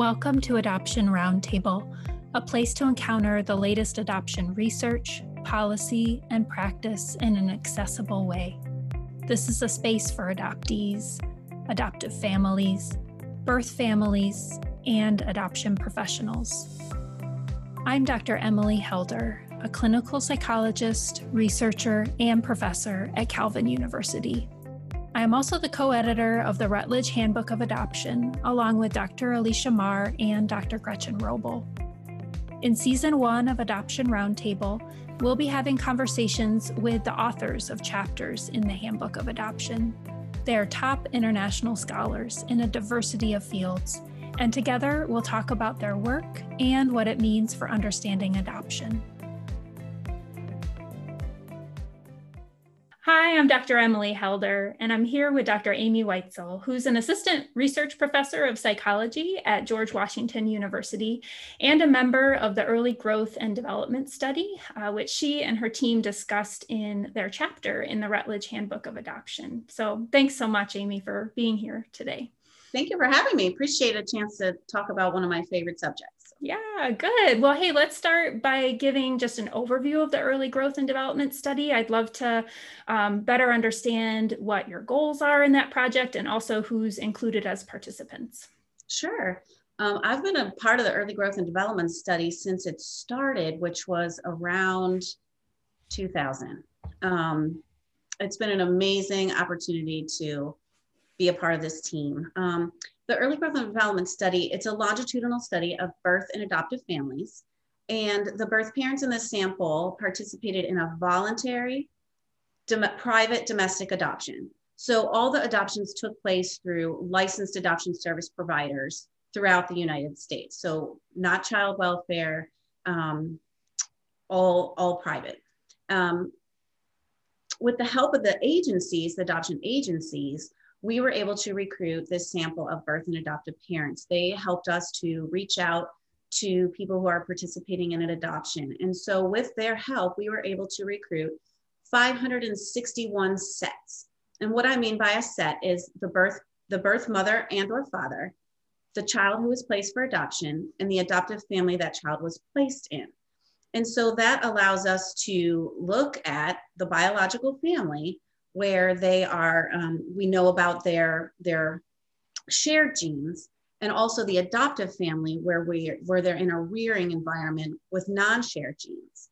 Welcome to Adoption Roundtable, a place to encounter the latest adoption research, policy, and practice in an accessible way. This is a space for adoptees, adoptive families, birth families, and adoption professionals. I'm Dr. Emily Helder, a clinical psychologist, researcher, and professor at Calvin University. I am also the co editor of the Routledge Handbook of Adoption, along with Dr. Elisha Marr and Dr. Gretchen Wrobel. In season one of Adoption Roundtable, we'll be having conversations with the authors of chapters in the Handbook of Adoption. They are top international scholars in a diversity of fields, and together we'll talk about their work and what it means for understanding adoption. Hi, I'm Dr. Emily Helder, and I'm here with Dr. Amy Whitesel, who's an assistant research professor of psychology at George Washington University and a member of the Early Growth and Development Study, uh, which she and her team discussed in their chapter in the Routledge Handbook of Adoption. So thanks so much, Amy, for being here today. Thank you for having me. Appreciate a chance to talk about one of my favorite subjects. Yeah, good. Well, hey, let's start by giving just an overview of the early growth and development study. I'd love to um, better understand what your goals are in that project and also who's included as participants. Sure. Um, I've been a part of the early growth and development study since it started, which was around 2000. Um, it's been an amazing opportunity to be a part of this team. Um, the Early Growth and Development Study, it's a longitudinal study of birth and adoptive families. And the birth parents in this sample participated in a voluntary dom private domestic adoption. So all the adoptions took place through licensed adoption service providers throughout the United States. So not child welfare, um, all, all private. Um, with the help of the agencies, the adoption agencies, we were able to recruit this sample of birth and adoptive parents. They helped us to reach out to people who are participating in an adoption. And so, with their help, we were able to recruit 561 sets. And what I mean by a set is the birth, the birth mother and or father, the child who was placed for adoption, and the adoptive family that child was placed in. And so that allows us to look at the biological family where they are, um, we know about their, their shared genes and also the adoptive family where, we, where they're in a rearing environment with non-shared genes.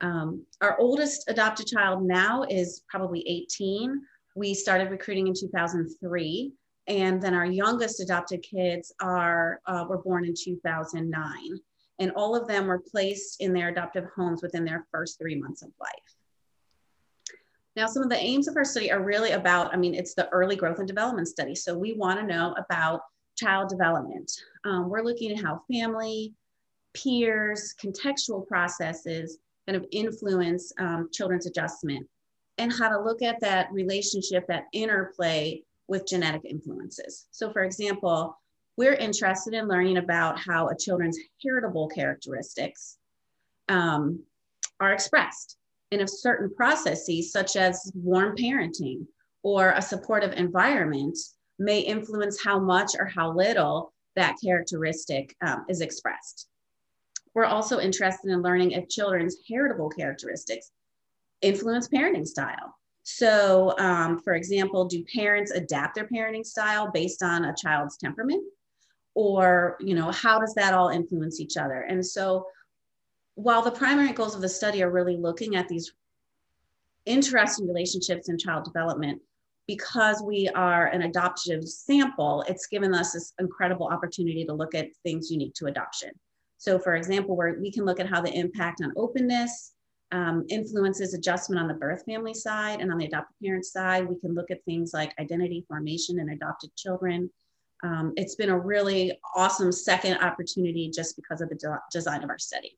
Um, our oldest adopted child now is probably 18. We started recruiting in 2003. And then our youngest adopted kids are uh, were born in 2009. And all of them were placed in their adoptive homes within their first three months of life. Now, some of the aims of our study are really about, I mean, it's the early growth and development study. So we want to know about child development. Um, we're looking at how family, peers, contextual processes kind of influence um, children's adjustment and how to look at that relationship, that interplay with genetic influences. So for example, we're interested in learning about how a children's heritable characteristics um, are expressed and if certain processes, such as warm parenting or a supportive environment, may influence how much or how little that characteristic um, is expressed. We're also interested in learning if children's heritable characteristics influence parenting style. So, um, for example, do parents adapt their parenting style based on a child's temperament? Or, you know, how does that all influence each other? And so, while the primary goals of the study are really looking at these interesting relationships in child development, because we are an adoptive sample, it's given us this incredible opportunity to look at things unique to adoption. So for example, where we can look at how the impact on openness um, influences adjustment on the birth family side and on the adoptive parent side, we can look at things like identity formation in adopted children. Um, it's been a really awesome second opportunity just because of the de design of our study.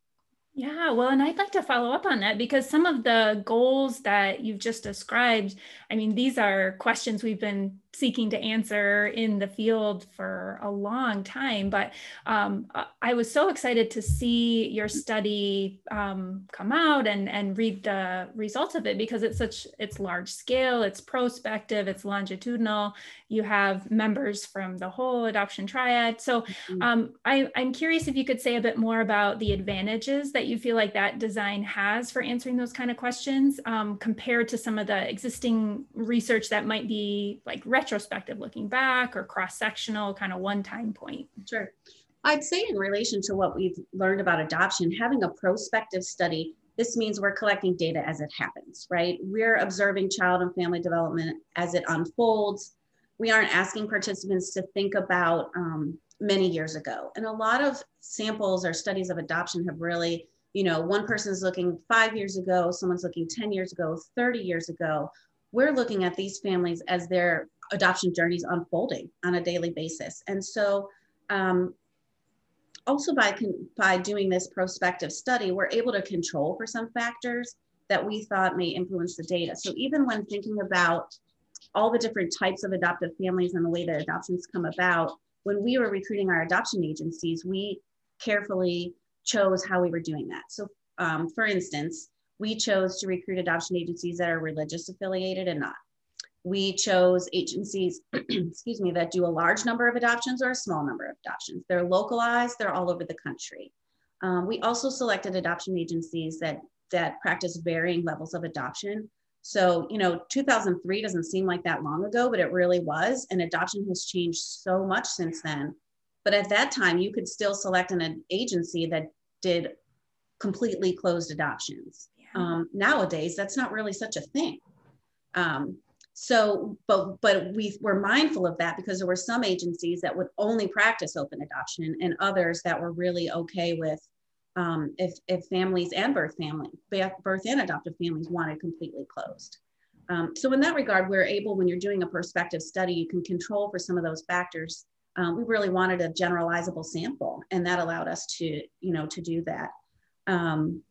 Yeah, well, and I'd like to follow up on that because some of the goals that you've just described, I mean, these are questions we've been seeking to answer in the field for a long time. But um, I was so excited to see your study um, come out and, and read the results of it because it's such it's large scale, it's prospective, it's longitudinal. You have members from the whole adoption triad. So mm-hmm. um, I, I'm curious if you could say a bit more about the advantages that you feel like that design has for answering those kind of questions um, compared to some of the existing research that might be like retrospective looking back or cross-sectional kind of one-time point. Sure. I'd say in relation to what we've learned about adoption having a prospective study this means we're collecting data as it happens right? We're observing child and family development as it unfolds. We aren't asking participants to think about um, many years ago. And a lot of samples or studies of adoption have really you know one person's looking five years ago someone's looking 10 years ago 30 years ago. We're looking at these families as their adoption journeys unfolding on a daily basis. And so um, also by, by doing this prospective study, we're able to control for some factors that we thought may influence the data. So even when thinking about all the different types of adoptive families and the way that adoptions come about, when we were recruiting our adoption agencies, we carefully chose how we were doing that. So um, for instance, we chose to recruit adoption agencies that are religious affiliated and not. We chose agencies, excuse me, that do a large number of adoptions or a small number of adoptions. They're localized, they're all over the country. Um, we also selected adoption agencies that, that practice varying levels of adoption. So, you know, 2003 doesn't seem like that long ago, but it really was. And adoption has changed so much since then. But at that time, you could still select an agency that did completely closed adoptions. Um, nowadays, that's not really such a thing. Um, so, but but we were mindful of that because there were some agencies that would only practice open adoption, and others that were really okay with um, if if families and birth family, birth and adoptive families wanted completely closed. Um, so in that regard, we're able, when you're doing a prospective study, you can control for some of those factors. Um, we really wanted a generalizable sample, and that allowed us to, you know, to do that. Um,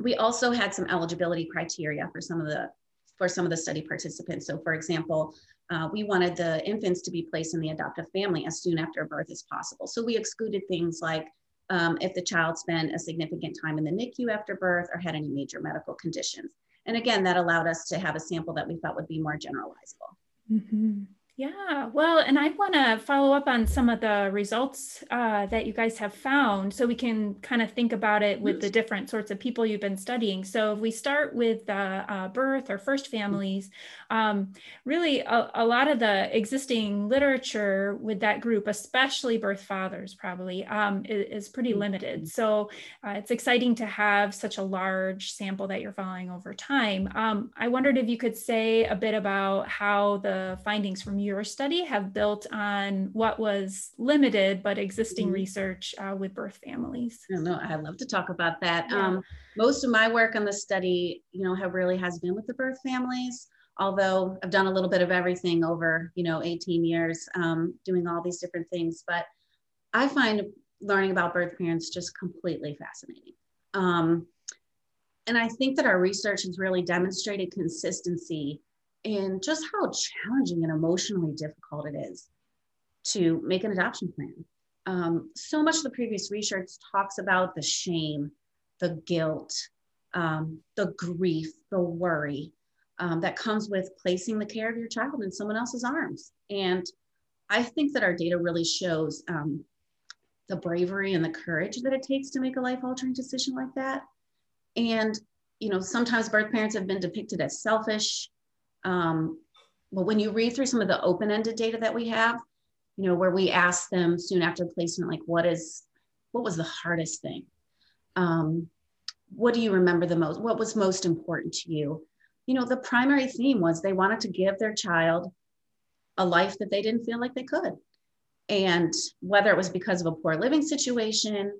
we also had some eligibility criteria for some of the for some of the study participants. So for example, uh, we wanted the infants to be placed in the adoptive family as soon after birth as possible. So we excluded things like um, if the child spent a significant time in the NICU after birth or had any major medical conditions. And again, that allowed us to have a sample that we thought would be more generalizable. Mm-hmm. Yeah, well, and I want to follow up on some of the results uh, that you guys have found so we can kind of think about it with the different sorts of people you've been studying. So, if we start with uh, uh, birth or first families, um, really a, a, lot of the existing literature with that group, especially birth fathers, probably um, is, is, pretty limited. Mm-hmm. So, uh, it's exciting to have such a large sample that you're following over time. Um, I wondered if you could say a bit about how the findings from your study have built on what was limited but existing mm-hmm. research uh, with birth families. I know. I love to talk about that. Yeah. Um, most of my work on the study, you know, have really has been with the birth families. Although I've done a little bit of everything over, you know, 18 years, um, doing all these different things. But I find learning about birth parents just completely fascinating. Um, and I think that our research has really demonstrated consistency and just how challenging and emotionally difficult it is to make an adoption plan. Um, so much of the previous research talks about the shame, the guilt, um, the grief, the worry um, that comes with placing the care of your child in someone else's arms. And I think that our data really shows um, the bravery and the courage that it takes to make a life altering decision like that. And, you know, sometimes birth parents have been depicted as selfish, um, but when you read through some of the open-ended data that we have, you know, where we ask them soon after placement, like, what is, what was the hardest thing? Um, what do you remember the most? What was most important to you? You know, the primary theme was they wanted to give their child a life that they didn't feel like they could. And whether it was because of a poor living situation,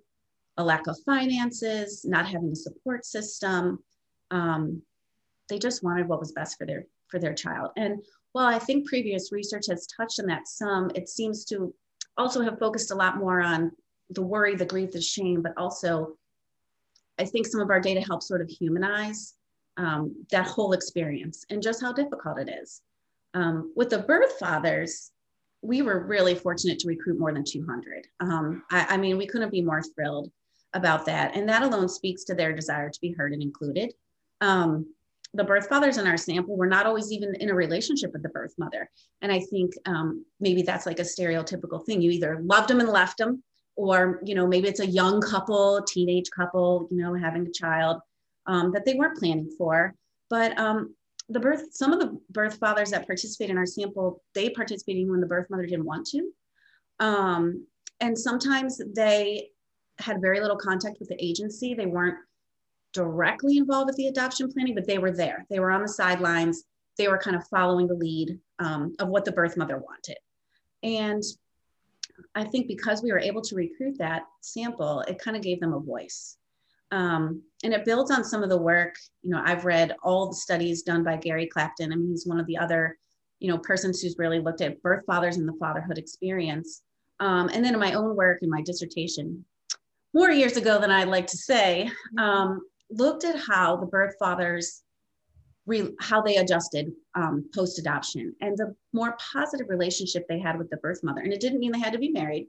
a lack of finances, not having a support system, um, they just wanted what was best for their for their child. And while I think previous research has touched on that some, it seems to also have focused a lot more on the worry, the grief, the shame, but also I think some of our data helps sort of humanize um, that whole experience and just how difficult it is. Um, with the birth fathers, we were really fortunate to recruit more than 200. Um, I, I, mean, we couldn't be more thrilled about that. And that alone speaks to their desire to be heard and included. Um, the birth fathers in our sample were not always even in a relationship with the birth mother. And I think um, maybe that's like a stereotypical thing. You either loved them and left them, or, you know, maybe it's a young couple, teenage couple, you know, having a child um, that they weren't planning for. But um, the birth, some of the birth fathers that participate in our sample, they participated when the birth mother didn't want to. Um, and sometimes they had very little contact with the agency. They weren't directly involved with the adoption planning, but they were there. They were on the sidelines. They were kind of following the lead um, of what the birth mother wanted. And I think because we were able to recruit that sample, it kind of gave them a voice. Um, and it builds on some of the work, you know, I've read all the studies done by Gary Clapton. I mean, he's one of the other, you know, persons who's really looked at birth fathers and the fatherhood experience. Um, and then in my own work in my dissertation, more years ago than I'd like to say, um, looked at how the birth fathers re- how they adjusted um, post adoption and the more positive relationship they had with the birth mother. And it didn't mean they had to be married,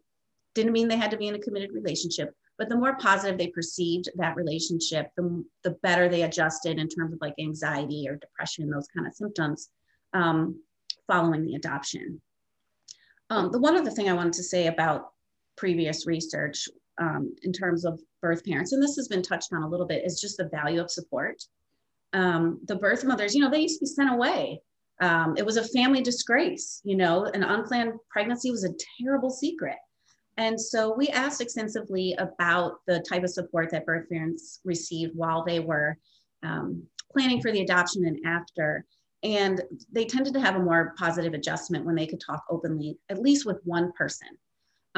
didn't mean they had to be in a committed relationship, but the more positive they perceived that relationship, the, the better they adjusted in terms of like anxiety or depression, those kind of symptoms um, following the adoption. Um, the one other thing I wanted to say about previous research um, in terms of birth parents, and this has been touched on a little bit, is just the value of support. Um, the birth mothers, you know, they used to be sent away. Um, it was a family disgrace, you know, an unplanned pregnancy was a terrible secret. And so we asked extensively about the type of support that birth parents received while they were um, planning for the adoption and after. And they tended to have a more positive adjustment when they could talk openly, at least with one person,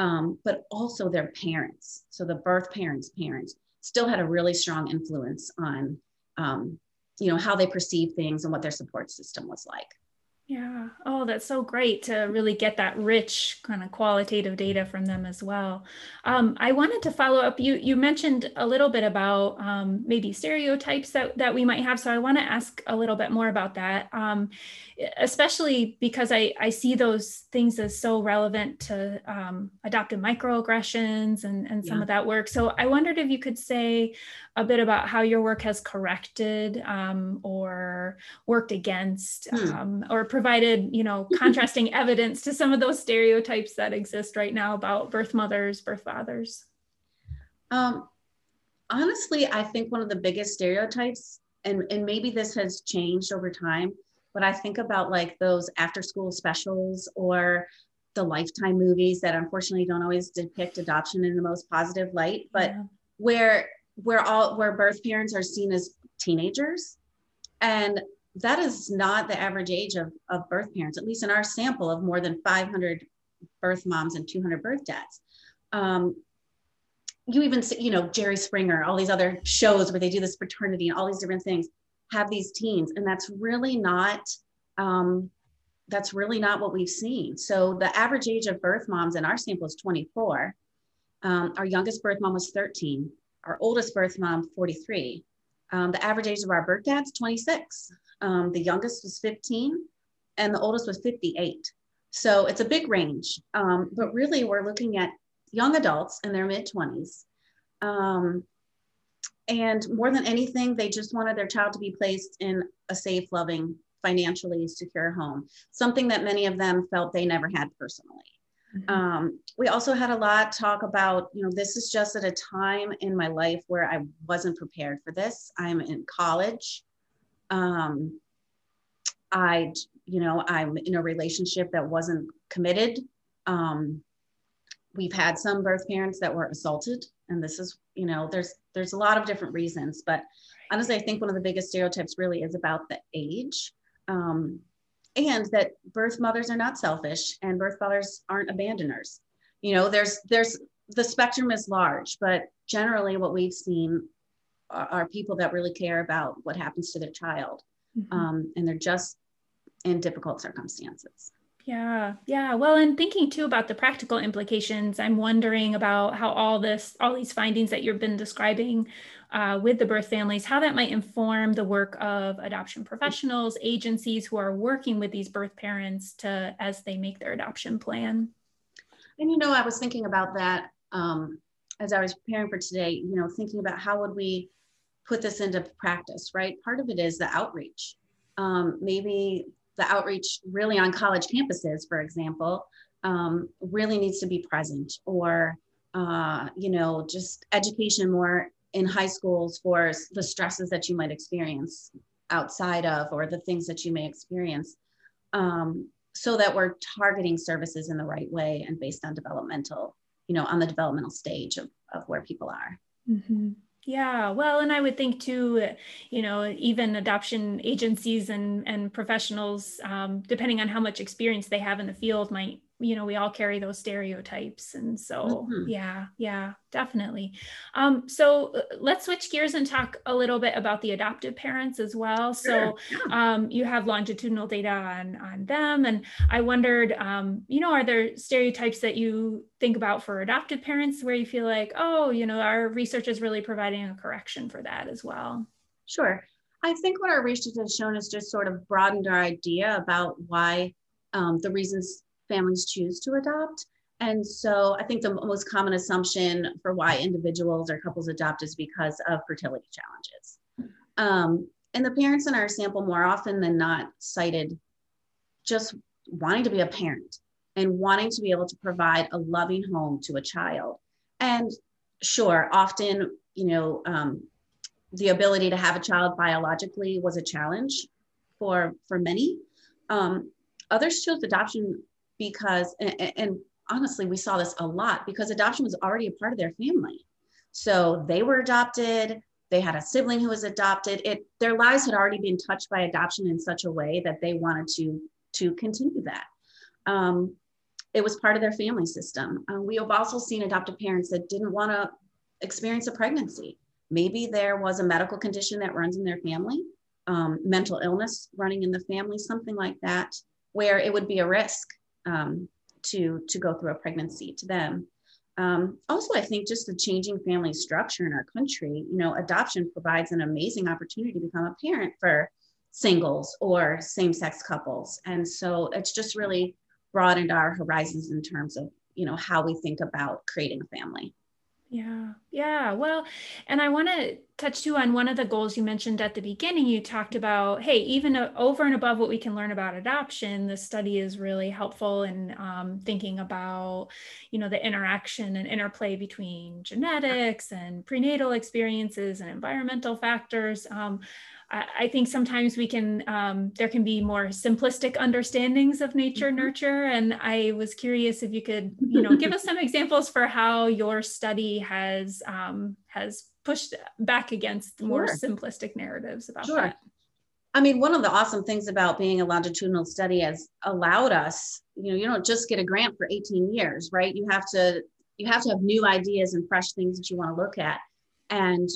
um, but also their parents. So the birth parents' parents still had a really strong influence on, um, you know, how they perceive things and what their support system was like. Yeah. Oh, that's so great to really get that rich kind of qualitative data from them as well. Um, I wanted to follow up. You you mentioned a little bit about um, maybe stereotypes that that we might have. So I want to ask a little bit more about that, um, especially because I I see those things as so relevant to um, adoptive microaggressions and and some yeah. of that work. So I wondered if you could say a bit about how your work has corrected um, or worked against hmm. um, or provided you know contrasting evidence to some of those stereotypes that exist right now about birth mothers birth fathers um, honestly i think one of the biggest stereotypes and, and maybe this has changed over time but i think about like those after school specials or the lifetime movies that unfortunately don't always depict adoption in the most positive light but yeah. where where all where birth parents are seen as teenagers and that is not the average age of, of birth parents at least in our sample of more than 500 birth moms and 200 birth dads um, you even see you know jerry springer all these other shows where they do this paternity and all these different things have these teens and that's really not um, that's really not what we've seen so the average age of birth moms in our sample is 24 um, our youngest birth mom was 13 our oldest birth mom, 43. Um, the average age of our birth dads, 26. Um, the youngest was 15, and the oldest was 58. So it's a big range. Um, but really, we're looking at young adults in their mid 20s. Um, and more than anything, they just wanted their child to be placed in a safe, loving, financially secure home, something that many of them felt they never had personally. Mm-hmm. Um, we also had a lot talk about, you know, this is just at a time in my life where I wasn't prepared for this. I'm in college. Um, I, you know, I'm in a relationship that wasn't committed. Um, we've had some birth parents that were assaulted, and this is, you know, there's there's a lot of different reasons, but honestly, I think one of the biggest stereotypes really is about the age. Um, and that birth mothers are not selfish and birth fathers aren't abandoners you know there's there's the spectrum is large but generally what we've seen are, are people that really care about what happens to their child mm-hmm. um, and they're just in difficult circumstances Yeah, yeah. Well, and thinking too about the practical implications, I'm wondering about how all this, all these findings that you've been describing uh, with the birth families, how that might inform the work of adoption professionals, agencies who are working with these birth parents to as they make their adoption plan. And you know, I was thinking about that um, as I was preparing for today. You know, thinking about how would we put this into practice, right? Part of it is the outreach. Um, maybe the outreach really on college campuses, for example, um, really needs to be present, or uh, you know, just education more in high schools for the stresses that you might experience outside of or the things that you may experience um, so that we're targeting services in the right way and based on developmental you know on the developmental stage of, of where people are mm-hmm. Yeah well and i would think too you know even adoption agencies and and professionals um, depending on how much experience they have in the field might you know we all carry those stereotypes and so mm-hmm. yeah yeah definitely. Um, so uh, let's switch gears and talk a little bit about the adoptive parents as well. So um, you have longitudinal data on on them and i wondered um, you know are there stereotypes that you think about for adoptive parents where you feel like oh you know our research is really providing a correction for that as well sure. I think what our research has shown is just sort of broadened our idea about why um, the reasons families choose to adopt. And so I think the most common assumption for why individuals or couples adopt is because of fertility challenges. Um, and the parents in our sample more often than not cited just wanting to be a parent and wanting to be able to provide a loving home to a child. And sure, often, you know, um, the ability to have a child biologically was a challenge for for many. Um, others chose adoption because, and, and honestly, we saw this a lot because adoption was already a part of their family. So they were adopted, they had a sibling who was adopted. It their lives had already been touched by adoption in such a way that they wanted to to continue that. Um, it was part of their family system. Uh, we have also seen adoptive parents that didn't want to experience a pregnancy. Maybe there was a medical condition that runs in their family, um, mental illness running in the family, something like that, where it would be a risk um, to to go through a pregnancy to them. Um, also, I think just the changing family structure in our country, you know, adoption provides an amazing opportunity to become a parent for singles or same-sex couples, and so it's just really broadened our horizons in terms of you know how we think about creating a family. Yeah, yeah. Well, and I want to touch too on one of the goals you mentioned at the beginning. You talked about, hey, even over and above what we can learn about adoption, this study is really helpful in um, thinking about, you know, the interaction and interplay between genetics and prenatal experiences and environmental factors. Um, I think sometimes we can, um, there can be more simplistic understandings of nature mm-hmm. nurture. And I was curious if you could, you know, give us some examples for how your study has, um, has pushed back against more sure. simplistic narratives about sure. that. I mean, one of the awesome things about being a longitudinal study has allowed us, you know, you don't just get a grant for 18 years, right? You have to, you have to have new ideas and fresh things that you want to look at. And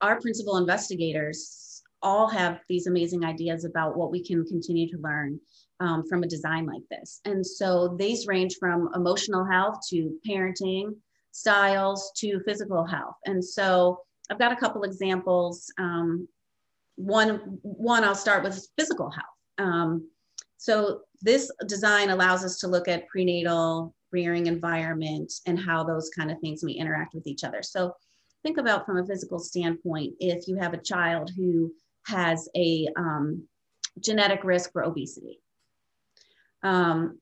our principal investigators all have these amazing ideas about what we can continue to learn um, from a design like this. And so these range from emotional health to parenting styles to physical health. And so I've got a couple examples. Um, one, one I'll start with physical health. Um, so this design allows us to look at prenatal rearing environment and how those kind of things may interact with each other. So think about from a physical standpoint, if you have a child who has a um, genetic risk for obesity. Um,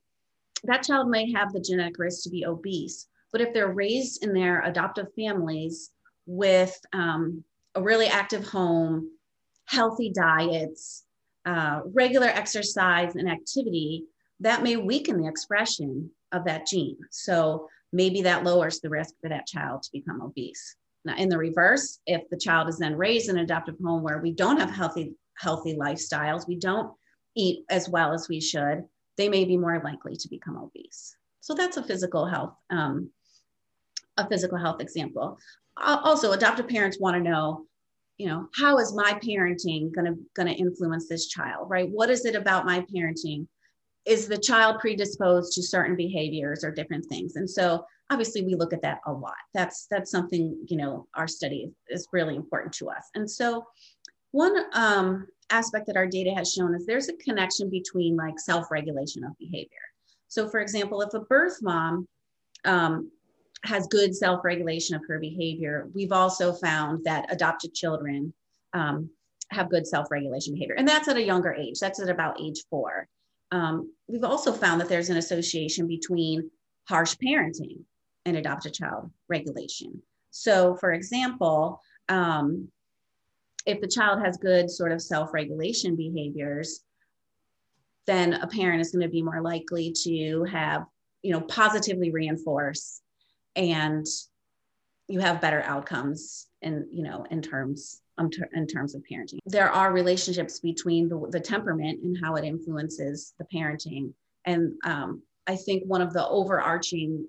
that child may have the genetic risk to be obese, but if they're raised in their adoptive families with um, a really active home, healthy diets, uh, regular exercise and activity, that may weaken the expression of that gene. So maybe that lowers the risk for that child to become obese. Now, in the reverse, if the child is then raised in an adoptive home where we don't have healthy healthy lifestyles, we don't eat as well as we should, they may be more likely to become obese. So that's a physical health um, a physical health example. Also, adoptive parents want to know, you know, how is my parenting going to going to influence this child, right? What is it about my parenting is the child predisposed to certain behaviors or different things and so obviously we look at that a lot. That's that's something you know our study is really important to us. And so one um, aspect that our data has shown is there's a connection between like self-regulation of behavior. So for example if a birth mom um, has good self-regulation of her behavior we've also found that adopted children um, have good self-regulation behavior. And that's at a younger age. That's at about age four. Um, we've also found that there's an association between harsh parenting and a child regulation. So, for example, um, if the child has good sort of self regulation behaviors, then a parent is going to be more likely to have, you know, positively reinforce and you have better outcomes in, you know, in terms um, in terms of parenting. There are relationships between the, the temperament and how it influences the parenting. And um, I think one of the overarching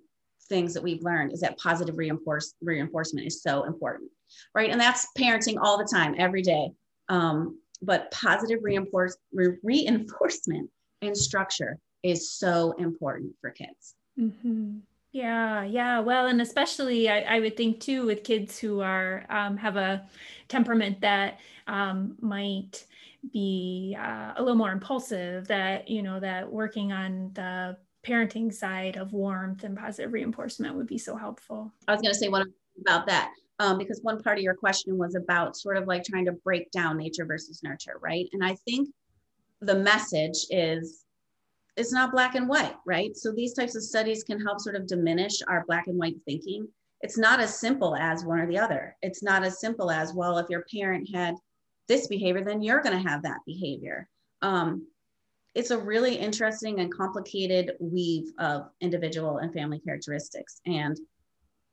things that we've learned is that positive reinforce, reinforcement is so important, right? And that's parenting all the time, every day. Um, but positive reinforce, re- reinforcement and structure is so important for kids. Mm-hmm. Yeah, yeah. Well, and especially I, I, would think too with kids who are um, have a temperament that um, might be uh, a little more impulsive. That you know that working on the parenting side of warmth and positive reinforcement would be so helpful. I was going to say one about that um, because one part of your question was about sort of like trying to break down nature versus nurture, right? And I think the message is it's not black and white, right? So these types of studies can help sort of diminish our black and white thinking. It's not as simple as one or the other. It's not as simple as, well, if your parent had this behavior, then you're going to have that behavior. Um, it's a really interesting and complicated weave of individual and family characteristics. And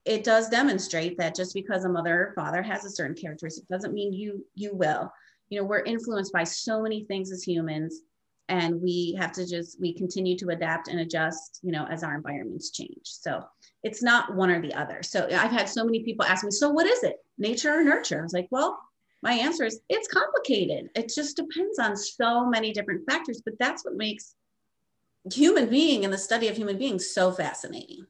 it does demonstrate that just because a mother or father has a certain characteristic doesn't mean you you will. You know, we're influenced by so many things as humans and we have to just we continue to adapt and adjust you know as our environments change so it's not one or the other so i've had so many people ask me so what is it nature or nurture i was like well my answer is it's complicated. It just depends on so many different factors but that's what makes human being and the study of human beings so fascinating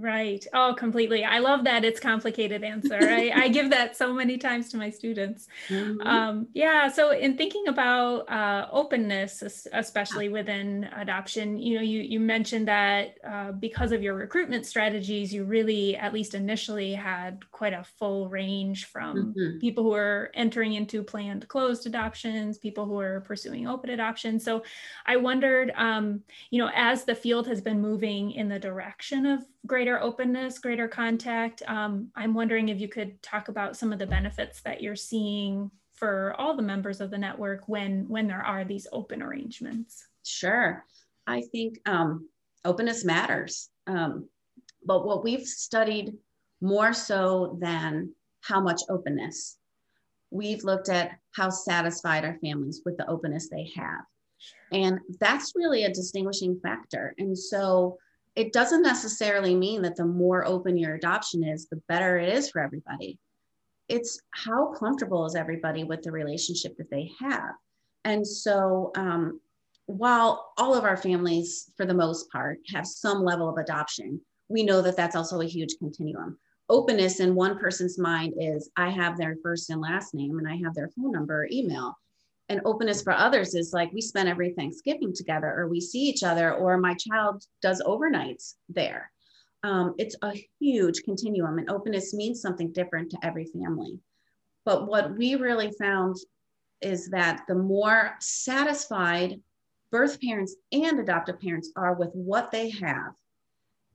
Right. Oh, completely. I love that it's complicated answer. I, I give that so many times to my students. Mm-hmm. Um, yeah. So in thinking about uh, openness, especially within adoption, you know, you, you mentioned that uh, because of your recruitment strategies, you really, at least initially, had quite a full range from mm-hmm. people who are entering into planned closed adoptions, people who are pursuing open adoption. So I wondered, um, you know, as the field has been moving in the direction of greater openness, greater contact. Um, I'm wondering if you could talk about some of the benefits that you're seeing for all the members of the network when when there are these open arrangements. Sure, I think um, openness matters, um, but what we've studied more so than how much openness, we've looked at how satisfied our families with the openness they have. Sure. And that's really a distinguishing factor. And so it doesn't necessarily mean that the more open your adoption is, the better it is for everybody. It's how comfortable is everybody with the relationship that they have. And so, um, while all of our families, for the most part, have some level of adoption, we know that that's also a huge continuum. Openness in one person's mind is I have their first and last name and I have their phone number or email and openness for others is like we spend every Thanksgiving together, or we see each other, or my child does overnights there. Um, it's a huge continuum, and openness means something different to every family. But what we really found is that the more satisfied birth parents and adoptive parents are with what they have,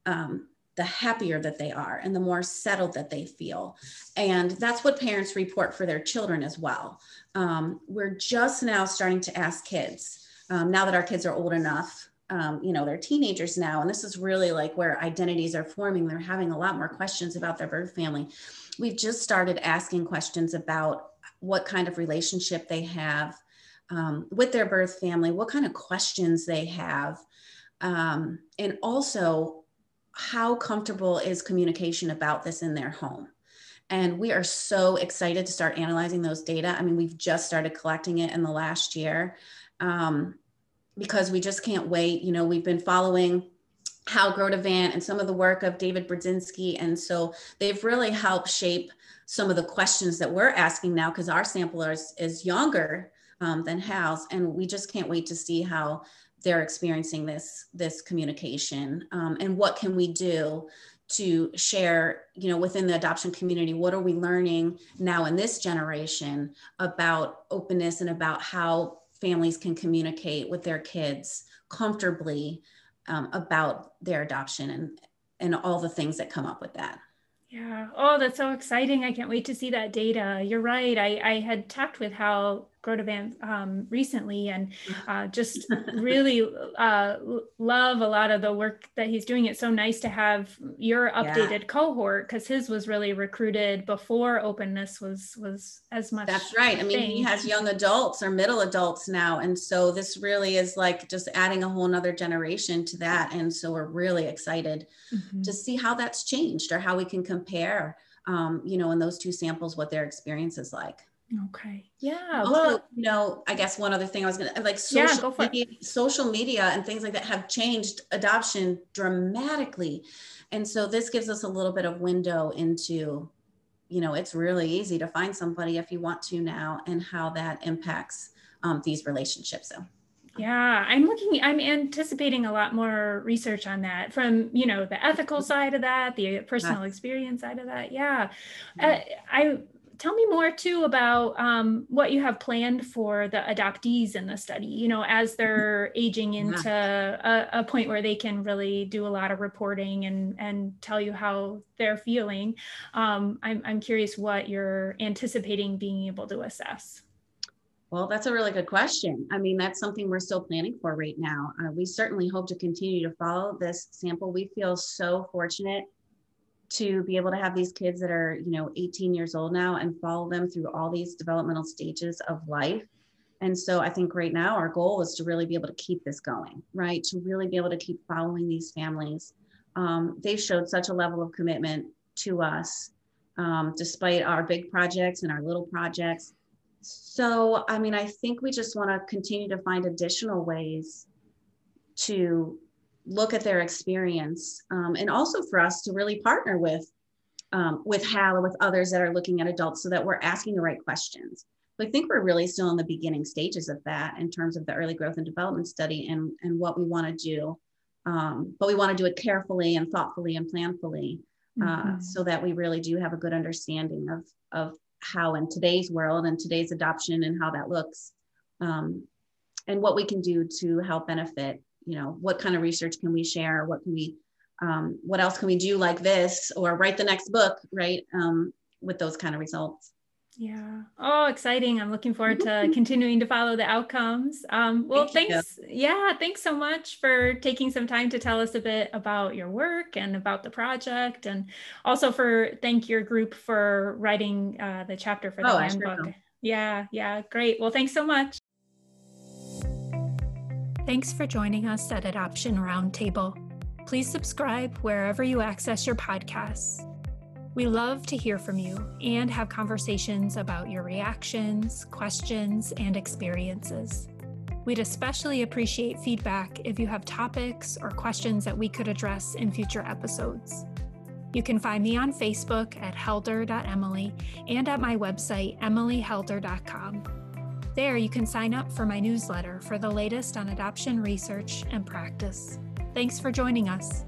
um, the happier that they are and the more settled that they feel. And that's what parents report for their children as well. Um, we're just now starting to ask kids, um, now that our kids are old enough, um, you know, they're teenagers now, and this is really like where identities are forming. They're having a lot more questions about their birth family. We've just started asking questions about what kind of relationship they have um, with their birth family, what kind of questions they have. Um, and also how comfortable is communication about this in their home? And we are so excited to start analyzing those data. I mean, we've just started collecting it in the last year. Um, because we just can't wait. You know, we've been following Grotevant and some of the work of David Brodzinsky. And so they've really helped shape some of the questions that we're asking now because our sampler is, is younger um, than Hal's. And we just can't wait to see how they're experiencing this, this communication um, and what can we do to share you know within the adoption community what are we learning now in this generation about openness and about how families can communicate with their kids comfortably um, about their adoption and and all the things that come up with that? Yeah. Oh that's so exciting. I can't wait to see that data. You're right. I i had talked with hal Grotevant um, recently and uh, just really uh, love a lot of the work that he's doing. It's so nice to have your updated yeah. cohort because his was really recruited before openness was was as much. That's right. I mean, he has young adults or middle adults now, and so this really is like just adding a whole nother generation to that. And so we're really excited mm-hmm. to see how that's changed or how we can compare. Um, you know, in those two samples, what their experience is like. Okay. Yeah. Also, well, you know, I guess one other thing I was gonna like social yeah, media, social media and things like that have changed adoption dramatically. And so this gives us a little bit of window into, you know, it's really easy to find somebody if you want to now and how that impacts um, these relationships. So yeah i'm looking i'm anticipating a lot more research on that from you know the ethical side of that the personal experience side of that yeah uh, i tell me more too about um, what you have planned for the adoptees in the study you know as they're aging into a, a, point where they can really do a lot of reporting and and tell you how they're feeling um, I'm, I'm curious what you're anticipating being able to assess well, that's a really good question. I mean, that's something we're still planning for right now. Uh, we certainly hope to continue to follow this sample. We feel so fortunate to be able to have these kids that are, you know, 18 years old now and follow them through all these developmental stages of life. And so I think right now our goal is to really be able to keep this going, right? To really be able to keep following these families. Um, they've showed such a level of commitment to us, um, despite our big projects and our little projects. So, I mean, I think we just want to continue to find additional ways to look at their experience um, and also for us to really partner with um, with hal or with others that are looking at adults so that we're asking the right questions i think we're really still in the beginning stages of that in terms of the early growth and development study and, and what we want to do um, but we want to do it carefully and thoughtfully and planfully uh, mm-hmm. so that we really do have a good understanding of, of how in today's world and today's adoption and how that looks um, and what we can do to help benefit you know what kind of research can we share? What can we um, what else can we do like this or write the next book right um, with those kind of results? Yeah. Oh exciting. I'm looking forward to continuing to follow the outcomes. Um, well Thank thanks. You. yeah thanks so much for taking some time to tell us a bit about your work and about the project. And also for thank your group for writing uh, the chapter for the oh, sure yeah yeah great. Well thanks so much Thanks for joining us at Adoption Roundtable. Please subscribe wherever you access your podcasts. We love to hear from you and have conversations about your reactions, questions, and experiences. We'd especially appreciate feedback if you have topics or questions that we could address in future episodes. You can find me on Facebook at helder.emily and at my website, emilyhelder.com. There, you can sign up for my newsletter for the latest on adoption research and practice. Thanks for joining us.